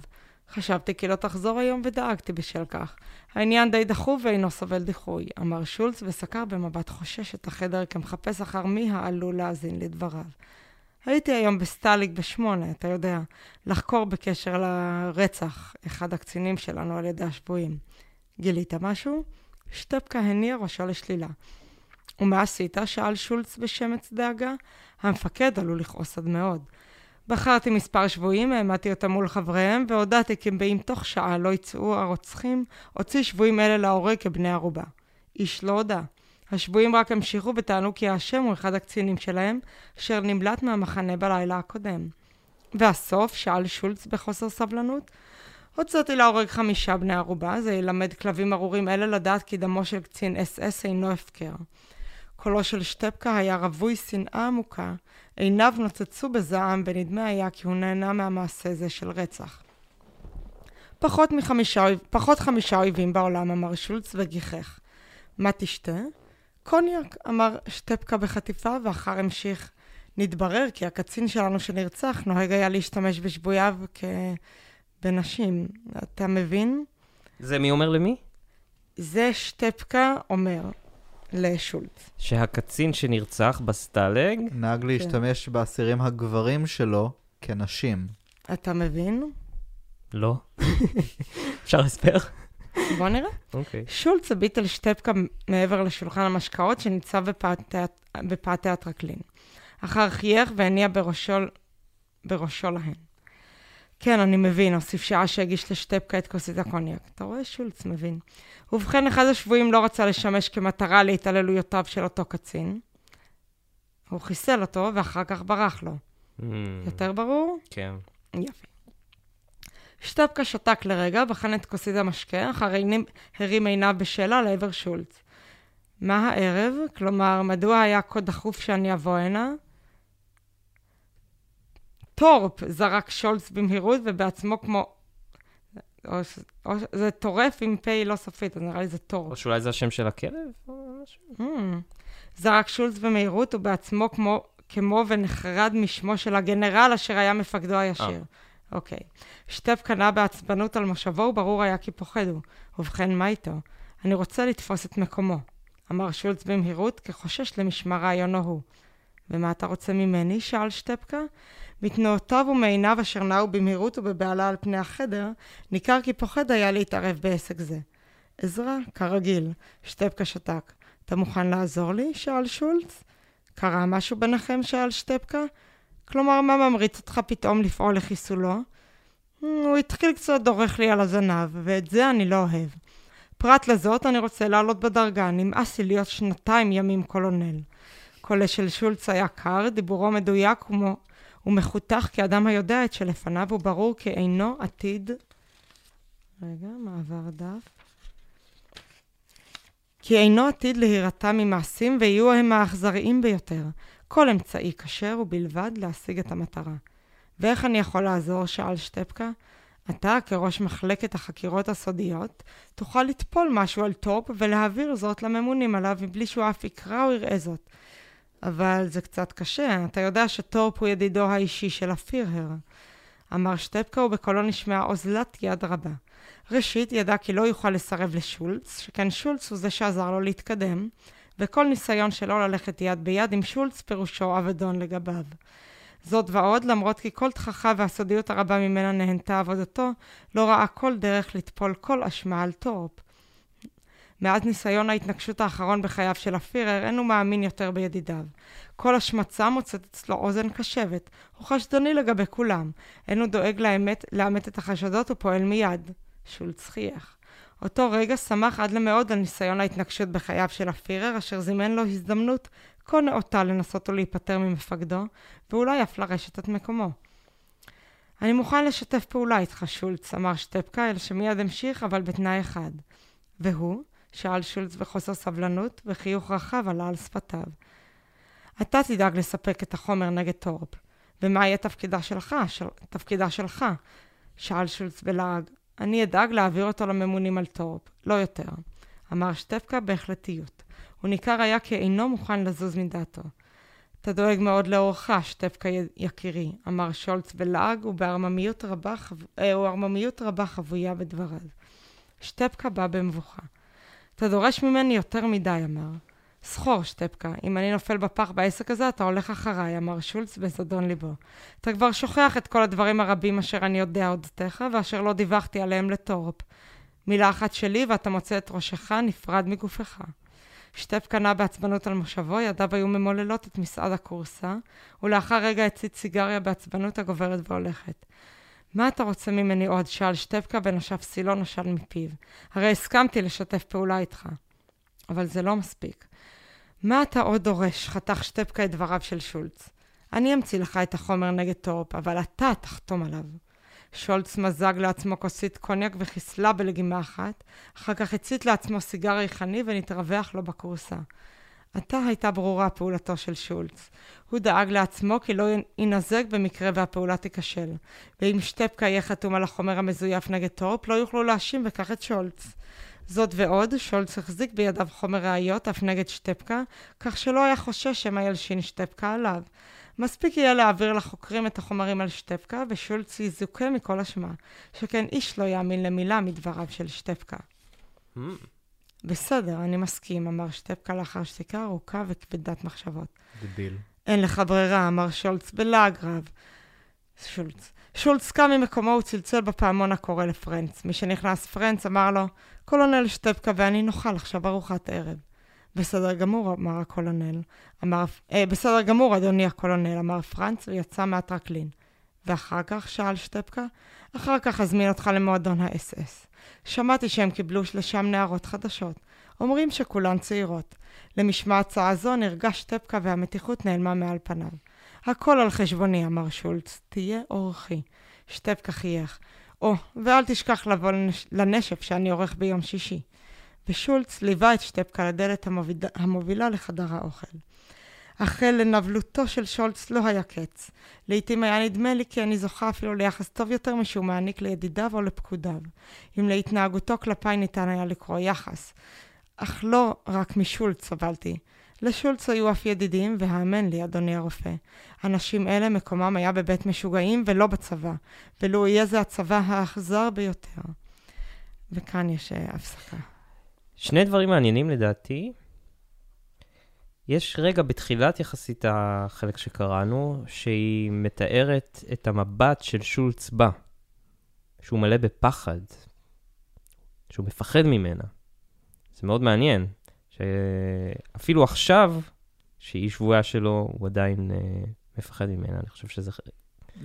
חשבתי כי לא תחזור היום ודאגתי בשל כך. העניין די דחוף ואינו סובל דיחוי, אמר שולץ וסקר במבט חושש את החדר כמחפש אחר מי העלול להאזין לדבריו. הייתי היום בסטליג בשמונה, אתה יודע, לחקור בקשר לרצח אחד הקצינים שלנו על ידי השבויים. גילית משהו? שטפקה הניע ראשו לשלילה. ומה עשית? שאל שולץ בשמץ דאגה. המפקד עלול לכעוס עד מאוד. בחרתי מספר שבויים, העמדתי אותם מול חבריהם, והודעתי כי אם תוך שעה לא יצאו הרוצחים, הוציא שבויים אלה להורג כבני ערובה. איש לא הודה. השבויים רק המשיכו וטענו כי האשם הוא אחד הקצינים שלהם, אשר נמלט מהמחנה בלילה הקודם. והסוף, שאל שולץ בחוסר סבלנות, הוצאתי להורג חמישה בני ערובה, זה ילמד כלבים ארורים אלה לדעת כי דמו של קצין אס אס אינו הפקר. קולו של שטפקה היה רווי שנאה עמוקה, עיניו נוצצו בזעם, ונדמה היה כי הוא נהנה מהמעשה זה של רצח. פחות מחמישה, פחות חמישה אויבים בעולם, אמר שולץ וגיחך. מה תשתה? קוניאק, אמר שטפקה בחטיפה, ואחר המשיך. נתברר כי הקצין שלנו שנרצח נוהג היה להשתמש בשבוייו כבנשים. אתה מבין? זה מי אומר למי? זה שטפקה אומר לשולץ. שהקצין שנרצח בסטלג... נהג להשתמש באסירים הגברים שלו כנשים. אתה מבין? לא. אפשר הסבר? בוא נראה. אוקיי. שולץ הביט על שטפקה מעבר לשולחן המשקאות שניצב בפאתי, הטרקלין. אחר חייך והניע בראשו, בראשו להן. כן, אני מבין, הוסיף שעה שהגיש לשטפקה את כוסית הקוניאק. אתה רואה? שולץ מבין. ובכן, אחד השבויים לא רצה לשמש כמטרה להתעללויותיו של אותו קצין. הוא חיסל אותו, ואחר כך ברח לו. Mm, יותר ברור? כן. יופי. שטפקה שתק לרגע, בחן את כוסית המשקה, עינים- הרים עיניו בשאלה לעבר שולץ. מה הערב? כלומר, מדוע היה כה דחוף שאני אבוא הנה? טורפ, זרק שולץ במהירות ובעצמו כמו... או, או, זה טורף עם פ' לא סופית, אז נראה לי זה טורפ. או שאולי זה השם של הכלב? או משהו? הממ. זרק שולץ במהירות ובעצמו כמו, כמו ונחרד משמו של הגנרל אשר היה מפקדו הישיר. אוקיי. שטפקה נע בעצבנות על מושבו, וברור היה כי פוחד הוא. ובכן, מה איתו? אני רוצה לתפוס את מקומו, אמר שולץ במהירות, כחושש למשמע רעיונו הוא. ומה אתה רוצה ממני? שאל שטפקה. מתנועותיו ומעיניו אשר נעו במהירות ובבהלה על פני החדר, ניכר כי פוחד היה להתערב בעסק זה. עזרא, כרגיל. שטפקה שתק. אתה מוכן לעזור לי? שאל שולץ. קרה משהו ביניכם? שאל שטפקה. כלומר, מה ממריץ אותך פתאום לפעול לחיסולו? "Hmm, הוא התחיל קצת דורך לי על הזנב, ואת זה אני לא אוהב. פרט לזאת, אני רוצה לעלות בדרגה, נמאס לי להיות שנתיים ימים קולונל. קולה של שולץ היה קר, דיבורו מדויק ומו, ומחותך כאדם היודע את שלפניו, וברור כי אינו עתיד... רגע, מעבר דף. כי אינו עתיד להירתע ממעשים, ויהיו הם האכזריים ביותר. כל אמצעי כשר ובלבד להשיג את המטרה. ואיך אני יכול לעזור? שאל שטפקה. אתה, כראש מחלקת החקירות הסודיות, תוכל לטפול משהו על טורפ ולהעביר זאת לממונים עליו מבלי שהוא אף יקרא או יראה זאת. אבל זה קצת קשה, אתה יודע שטורפ הוא ידידו האישי של הפירהר. אמר שטפקה ובקולו נשמעה אוזלת יד רבה. ראשית, ידע כי לא יוכל לסרב לשולץ, שכן שולץ הוא זה שעזר לו להתקדם, וכל ניסיון שלו ללכת יד ביד עם שולץ פירושו אבדון לגביו. זאת ועוד, למרות כי כל תככה והסודיות הרבה ממנה נהנתה עבודתו, לא ראה כל דרך לטפול כל אשמה על טורפ. מאז ניסיון ההתנגשות האחרון בחייו של הפירר, אין הוא מאמין יותר בידידיו. כל השמצה מוצאת אצלו אוזן קשבת. הוא חשדני לגבי כולם. אין הוא דואג לאמת, לאמת את החשדות ופועל מיד. שולץ חייך. אותו רגע שמח עד למאוד על ניסיון ההתנגשות בחייו של הפירר, אשר זימן לו הזדמנות כה נאותה לנסות ולהיפטר ממפקדו, ואולי אף לרשת את מקומו. אני מוכן לשתף פעולה איתך, שולץ, אמר שטפקה, אלא שמיד המשיך, אבל בתנאי אחד. והוא? שאל שולץ בחוסר סבלנות, וחיוך רחב עלה על שפתיו. אתה תדאג לספק את החומר נגד טורפ. ומה יהיה תפקידך שלך? של... תפקידך שלך? שאל שולץ בלעג. אני אדאג להעביר אותו לממונים על טורפ, לא יותר. אמר שטפקה בהחלטיות. הוא ניכר היה כי אינו מוכן לזוז מדעתו. אתה דואג מאוד לעורך, שטפקה יקירי, אמר שולץ בלעג ובערממיות רבה, חב... אה, רבה חבויה בדבריו. שטפקה בא במבוכה. אתה דורש ממני יותר מדי, אמר. סחור, שטפקה, אם אני נופל בפח בעסק הזה, אתה הולך אחריי, אמר שולץ בזדון ליבו. אתה כבר שוכח את כל הדברים הרבים אשר אני יודע אודותיך, ואשר לא דיווחתי עליהם לטורפ. מילה אחת שלי, ואתה מוצא את ראשך נפרד מגופך. שטפקה נע בעצבנות על מושבו, ידיו היו ממוללות את מסעד הכורסה, ולאחר רגע הצית סיגריה בעצבנות הגוברת והולכת. מה אתה רוצה ממני עוד? שאל שטפקה ונשף סילון עשן מפיו. הרי הסכמתי לשתף פעולה איתך. אבל זה לא מספיק. מה אתה עוד דורש? חתך שטפקה את דבריו של שולץ. אני אמציא לך את החומר נגד טורפ, אבל אתה תחתום עליו. שולץ מזג לעצמו כוסית קוניאק וחיסלה בלגימה אחת, אחר כך הצית לעצמו סיגר ריחני ונתרווח לו בכורסה. עתה הייתה ברורה פעולתו של שולץ. הוא דאג לעצמו כי לא ינזק במקרה והפעולה תיכשל. ואם שטפקה יהיה חתום על החומר המזויף נגד טורפ, לא יוכלו להאשים בכך את שולץ. זאת ועוד, שולץ החזיק בידיו חומר ראיות אף נגד שטפקה, כך שלא היה חושש שמא ילשין שטפקה עליו. מספיק יהיה להעביר לחוקרים את החומרים על שטפקה, ושולץ יזוכה מכל אשמה, שכן איש לא יאמין למילה מדבריו של שטפקה. ממ. בסדר, אני מסכים, אמר שטפקה לאחר שתיקה ארוכה וכבדת מחשבות. דביל. אין לך ברירה, אמר שולץ בלעג רב. שולץ. שולץ קם ממקומו וצלצל בפעמון הקורא לפרנץ. משנכנס פרנץ אמר לו, קולונל שטפקה ואני נאכל עכשיו ארוחת ערב. בסדר גמור, אמר הקולונל. אמר, אה, בסדר גמור, אדוני הקולונל, אמר פרנץ ויצא מהטרקלין. ואחר כך, שאל שטפקה, אחר כך אזמין אותך למועדון האס-אס. שמעתי שהם קיבלו לשם נערות חדשות. אומרים שכולן צעירות. למשמע הצעה זו נרגש שטפקה והמתיחות נעלמה מעל פניו. הכל על חשבוני, אמר שולץ, תהיה אורחי. שטפקה חייך. או, ואל תשכח לבוא לנש... לנשף שאני עורך ביום שישי. ושולץ ליווה את שטפקה לדלת המוביל... המובילה לחדר האוכל. החל לנבלותו של שולץ לא היה קץ. לעתים היה נדמה לי כי אני זוכה אפילו ליחס טוב יותר משהוא מעניק לידידיו או לפקודיו. אם להתנהגותו כלפיי ניתן היה לקרוא יחס. אך לא רק משולץ סבלתי. לשולץ היו אף ידידים, והאמן לי, אדוני הרופא. אנשים אלה מקומם היה בבית משוגעים ולא בצבא, ולו יהיה זה הצבא האכזר ביותר. וכאן יש uh, הפסקה. שני דברים מעניינים לדעתי. יש רגע בתחילת יחסית החלק שקראנו, שהיא מתארת את המבט של שולץ בה, שהוא מלא בפחד, שהוא מפחד ממנה. זה מאוד מעניין, שאפילו עכשיו, שהיא שבויה שלו, הוא עדיין uh, מפחד ממנה. אני חושב שזה...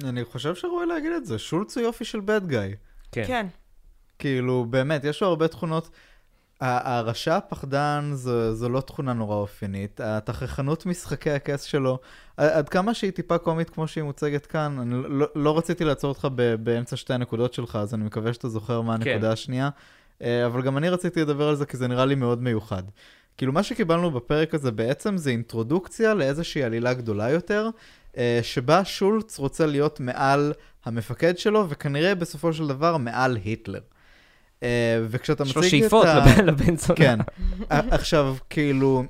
אני חושב שראוי להגיד את זה, שולץ הוא יופי של bad guy. כן. כן. כאילו, באמת, יש לו הרבה תכונות. הרשע הפחדן זו, זו לא תכונה נורא אופיינית. התככנות משחקי הכס שלו, עד כמה שהיא טיפה קומית כמו שהיא מוצגת כאן, אני לא, לא רציתי לעצור אותך ב- באמצע שתי הנקודות שלך, אז אני מקווה שאתה זוכר מה הנקודה כן. השנייה. אה, אבל גם אני רציתי לדבר על זה כי זה נראה לי מאוד מיוחד. כאילו, מה שקיבלנו בפרק הזה בעצם זה אינטרודוקציה לאיזושהי עלילה גדולה יותר, אה, שבה שולץ רוצה להיות מעל המפקד שלו, וכנראה בסופו של דבר מעל היטלר. אה, וכשאתה יש לו מציג את שאיפות ה... לבן- לבן זונה. כן. ע- עכשיו, כאילו,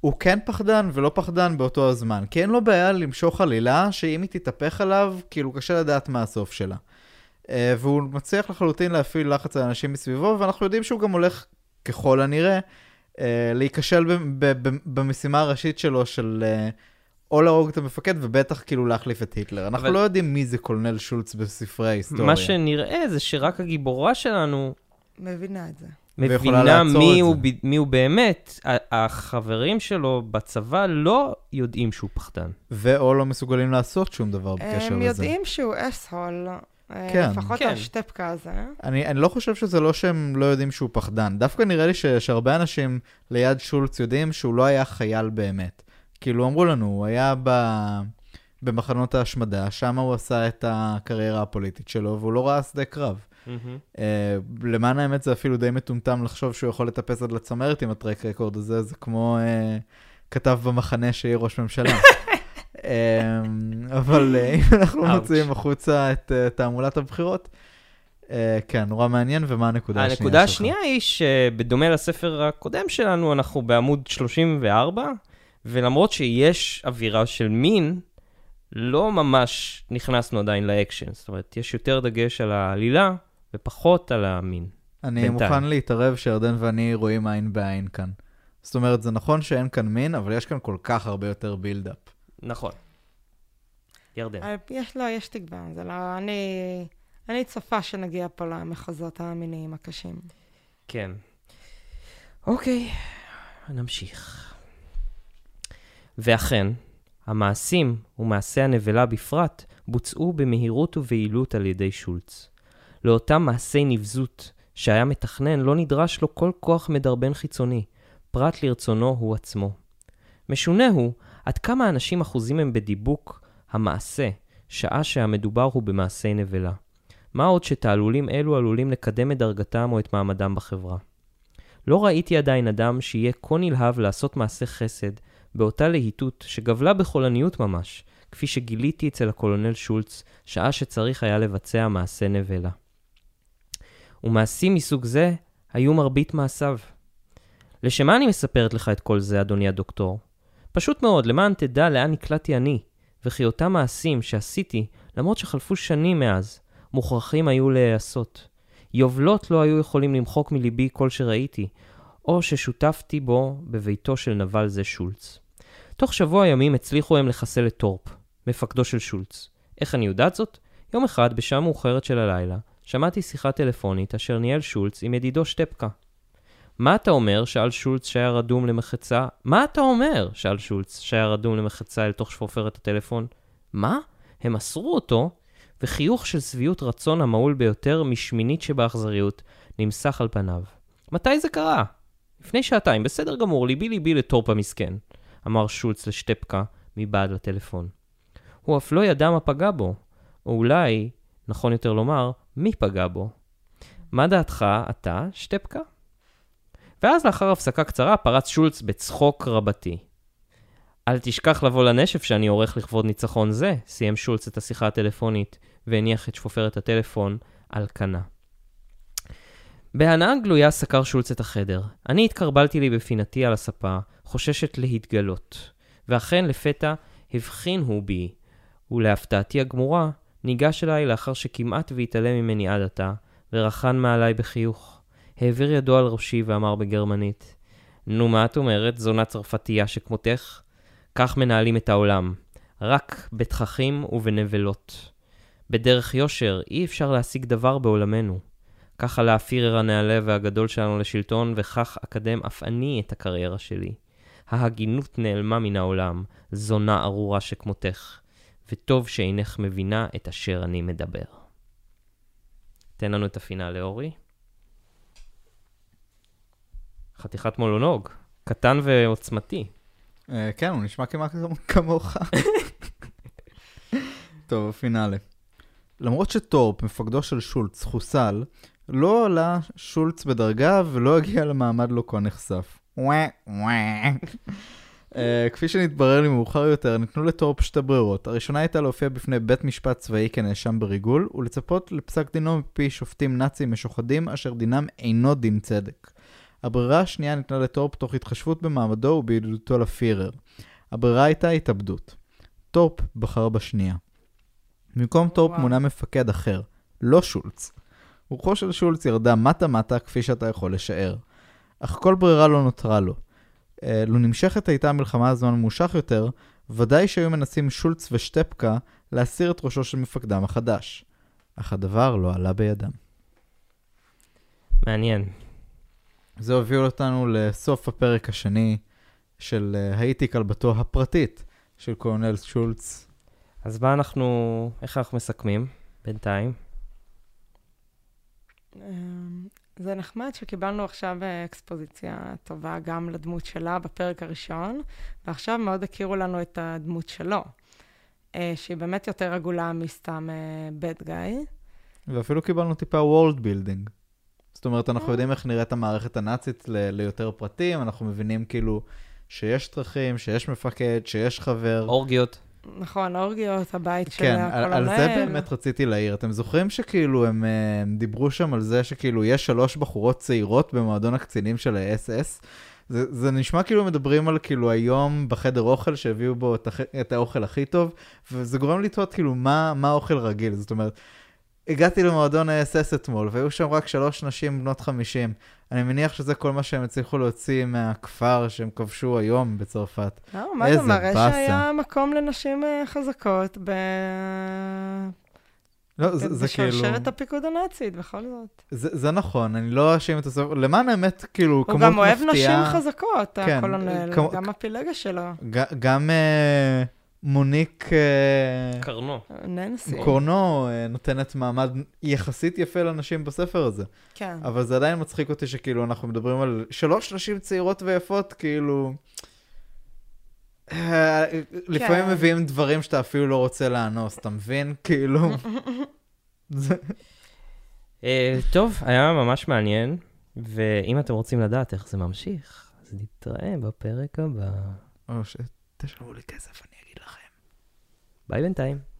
הוא כן פחדן ולא פחדן באותו הזמן. כי אין לו בעיה למשוך עלילה, שאם היא תתהפך עליו, כאילו קשה לדעת מה הסוף שלה. אה, והוא מצליח לחלוטין להפעיל לחץ על אנשים מסביבו, ואנחנו יודעים שהוא גם הולך, ככל הנראה, אה, להיכשל במשימה הראשית שלו של אה, או להרוג את המפקד, ובטח כאילו להחליף את היטלר. אנחנו אבל- לא יודעים מי זה קולנל שולץ בספרי ההיסטוריה. מה שנראה זה שרק הגיבורה שלנו מבינה את זה. מבינה מי את הוא, זה. ב- מי הוא באמת. החברים שלו בצבא לא יודעים שהוא פחדן. ואו לא מסוגלים לעשות שום דבר בקשר לזה. הם יודעים שהוא אסהול, כן. לפחות כן. השטפקה הזה. אני, אני לא חושב שזה לא שהם לא יודעים שהוא פחדן. דווקא נראה לי שיש הרבה אנשים ליד שולץ יודעים שהוא לא היה חייל באמת. כאילו, אמרו לנו, הוא היה ב... במחנות ההשמדה, שם הוא עשה את הקריירה הפוליטית שלו, והוא לא ראה שדה קרב. Uh, למען האמת זה אפילו די מטומטם לחשוב שהוא יכול לטפס עד לצמרת עם הטרק רקורד הזה, זה כמו uh, כתב במחנה שיהיה ראש ממשלה. um, אבל uh, אם אנחנו. מוציאים החוצה את uh, תעמולת הבחירות, uh, כן, נורא מעניין, ומה הנקודה השנייה שלך? הנקודה השנייה היא שבדומה לספר הקודם שלנו, אנחנו בעמוד 34, ולמרות שיש אווירה של מין, לא ממש נכנסנו עדיין לאקשן. זאת אומרת, יש יותר דגש על העלילה ופחות על המין. אני בינתיים. מוכן להתערב שירדן ואני רואים עין בעין כאן. זאת אומרת, זה נכון שאין כאן מין, אבל יש כאן כל כך הרבה יותר בילדאפ. נכון. ירדן. אה, יש, לא, יש תקווה. זה לא, אני, אני צופה שנגיע פה למחוזות המיניים הקשים. כן. אוקיי, נמשיך. ואכן, המעשים, ומעשי הנבלה בפרט, בוצעו במהירות וביעילות על ידי שולץ. לאותם מעשי נבזות שהיה מתכנן לא נדרש לו כל כוח מדרבן חיצוני, פרט לרצונו הוא עצמו. משונה הוא עד כמה אנשים אחוזים הם בדיבוק המעשה, שעה שהמדובר הוא במעשי נבלה. מה עוד שתעלולים אלו עלולים לקדם את דרגתם או את מעמדם בחברה. לא ראיתי עדיין אדם שיהיה כה נלהב לעשות מעשה חסד באותה להיטות שגבלה בחולניות ממש, כפי שגיליתי אצל הקולונל שולץ, שעה שצריך היה לבצע מעשה נבלה. ומעשים מסוג זה היו מרבית מעשיו. לשם מה אני מספרת לך את כל זה, אדוני הדוקטור? פשוט מאוד, למען תדע לאן נקלעתי אני, וכי אותם מעשים שעשיתי, למרות שחלפו שנים מאז, מוכרחים היו להיעשות. יובלות לא היו יכולים למחוק מליבי כל שראיתי, או ששותפתי בו בביתו של נבל זה שולץ. תוך שבוע ימים הצליחו הם לחסל את טורפ, מפקדו של שולץ. איך אני יודעת זאת? יום אחד, בשעה מאוחרת של הלילה, שמעתי שיחה טלפונית אשר ניהל שולץ עם ידידו שטפקה. מה אתה אומר? שאל שולץ שהיה רדום למחצה. מה אתה אומר? שאל שולץ שהיה רדום למחצה אל תוך שפופרת הטלפון. מה? הם אסרו אותו? וחיוך של שביעות רצון המהול ביותר משמינית שבאכזריות נמסך על פניו. מתי זה קרה? לפני שעתיים, בסדר גמור, ליבי ליבי לטורפ המסכן, אמר שולץ לשטפקה מבעד לטלפון. הוא אף לא ידע מה פגע בו, או אולי, נכון יותר לומר, מי פגע בו. מה דעתך, אתה, שטפקה? ואז לאחר הפסקה קצרה פרץ שולץ בצחוק רבתי. אל תשכח לבוא לנשף שאני עורך לכבוד ניצחון זה, סיים שולץ את השיחה הטלפונית והניח את שפופרת הטלפון על כנה. בהנאה גלויה סקר שולץ את החדר. אני התקרבלתי לי בפינתי על הספה, חוששת להתגלות. ואכן לפתע הבחין הוא בי, ולהפתעתי הגמורה, ניגש אליי לאחר שכמעט והתעלם ממני עד עתה, ורחן מעליי בחיוך. העביר ידו על ראשי ואמר בגרמנית, נו, מה את אומרת, זונה צרפתייה שכמותך? כך מנהלים את העולם, רק בתככים ובנבלות. בדרך יושר אי אפשר להשיג דבר בעולמנו. כך עלה הפירר הנעלה והגדול שלנו לשלטון, וכך אקדם אף אני את הקריירה שלי. ההגינות נעלמה מן העולם, זונה ארורה שכמותך, וטוב שאינך מבינה את אשר אני מדבר. תן לנו את הפינאלה, אורי. חתיכת מולונוג, קטן ועוצמתי. אה, כן, הוא נשמע כמעט כמוך. טוב, הפינאלה. למרות שטורפ, מפקדו של שולץ, חוסל, לא עלה שולץ בדרגה ולא הגיע למעמד לא כה נחשף. Uh, כפי שנתברר לי מאוחר יותר, ניתנו לטורפ שתי ברירות. הראשונה הייתה להופיע בפני בית משפט צבאי כנאשם בריגול, ולצפות לפסק דינו מפי שופטים נאצים משוחדים, אשר דינם אינו דין צדק. הברירה השנייה ניתנה לטורפ תוך התחשבות במעמדו ובידידותו לפירר. הברירה הייתה התאבדות. טורפ בחר בשנייה. במקום טורפ וואו. מונה מפקד אחר, לא שולץ. רוחו של שולץ ירדה מטה-מטה כפי שאתה יכול לשער. אך כל ברירה לא נותרה לו. אה, לו נמשכת הייתה המלחמה הזמן ממושך יותר, ודאי שהיו מנסים שולץ ושטפקה להסיר את ראשו של מפקדם החדש. אך הדבר לא עלה בידם. מעניין. זה הוביל אותנו לסוף הפרק השני של אה, הייתי כלבתו הפרטית של קולונל שולץ. אז מה אנחנו, איך אנחנו מסכמים בינתיים? זה נחמד שקיבלנו עכשיו אה, אקספוזיציה טובה גם לדמות שלה בפרק הראשון, ועכשיו מאוד הכירו לנו את הדמות שלו, אה, שהיא באמת יותר עגולה מסתם bad guy. ואפילו קיבלנו טיפה world building. זאת אומרת, אנחנו אה. יודעים איך נראית המערכת הנאצית ל- ליותר פרטים, אנחנו מבינים כאילו שיש צרכים, שיש מפקד, שיש חבר. אורגיות. נכון, האורגיות, הבית של כן, על, על הקולונל. זה באמת רציתי להעיר. אתם זוכרים שכאילו הם, הם דיברו שם על זה שכאילו יש שלוש בחורות צעירות במועדון הקצינים של ה-SS? זה, זה נשמע כאילו מדברים על כאילו היום בחדר אוכל שהביאו בו את, הח, את האוכל הכי טוב, וזה גורם לי לתהות כאילו מה, מה האוכל רגיל. זאת אומרת, הגעתי למועדון ה-SS אתמול, והיו שם רק שלוש נשים בנות 50. אני מניח שזה כל מה שהם הצליחו להוציא מהכפר שהם כבשו היום בצרפת. לא, מה זה איזה מראה באסה. שהיה מקום לנשים אה, חזקות ב... לא, זה, זה כאילו... בשרשרת הפיקוד הנאצית, בכל זאת. זה, זה נכון, אני לא אאשים את הספר, למען האמת, כאילו, כמות הוא מפתיעה... גם אוהב נשים חזקות, כן, הקולונל, כמו- גם הפילגה שלו, ג- גם אה, מוניק אה, קרנו. ננסי. קורנו אה, נותנת מעמד יחסית יפה לנשים בספר הזה. כן. אבל זה עדיין מצחיק אותי שכאילו אנחנו מדברים על שלוש נשים צעירות ויפות, כאילו... אה, לפעמים כן. מביאים דברים שאתה אפילו לא רוצה לאנוס, אתה מבין? כאילו... זה- טוב, היה ממש מעניין, ואם אתם רוצים לדעת איך זה ממשיך, אז נתראה בפרק הבא. או שתשלמו לי כסף. ביי בינתיים.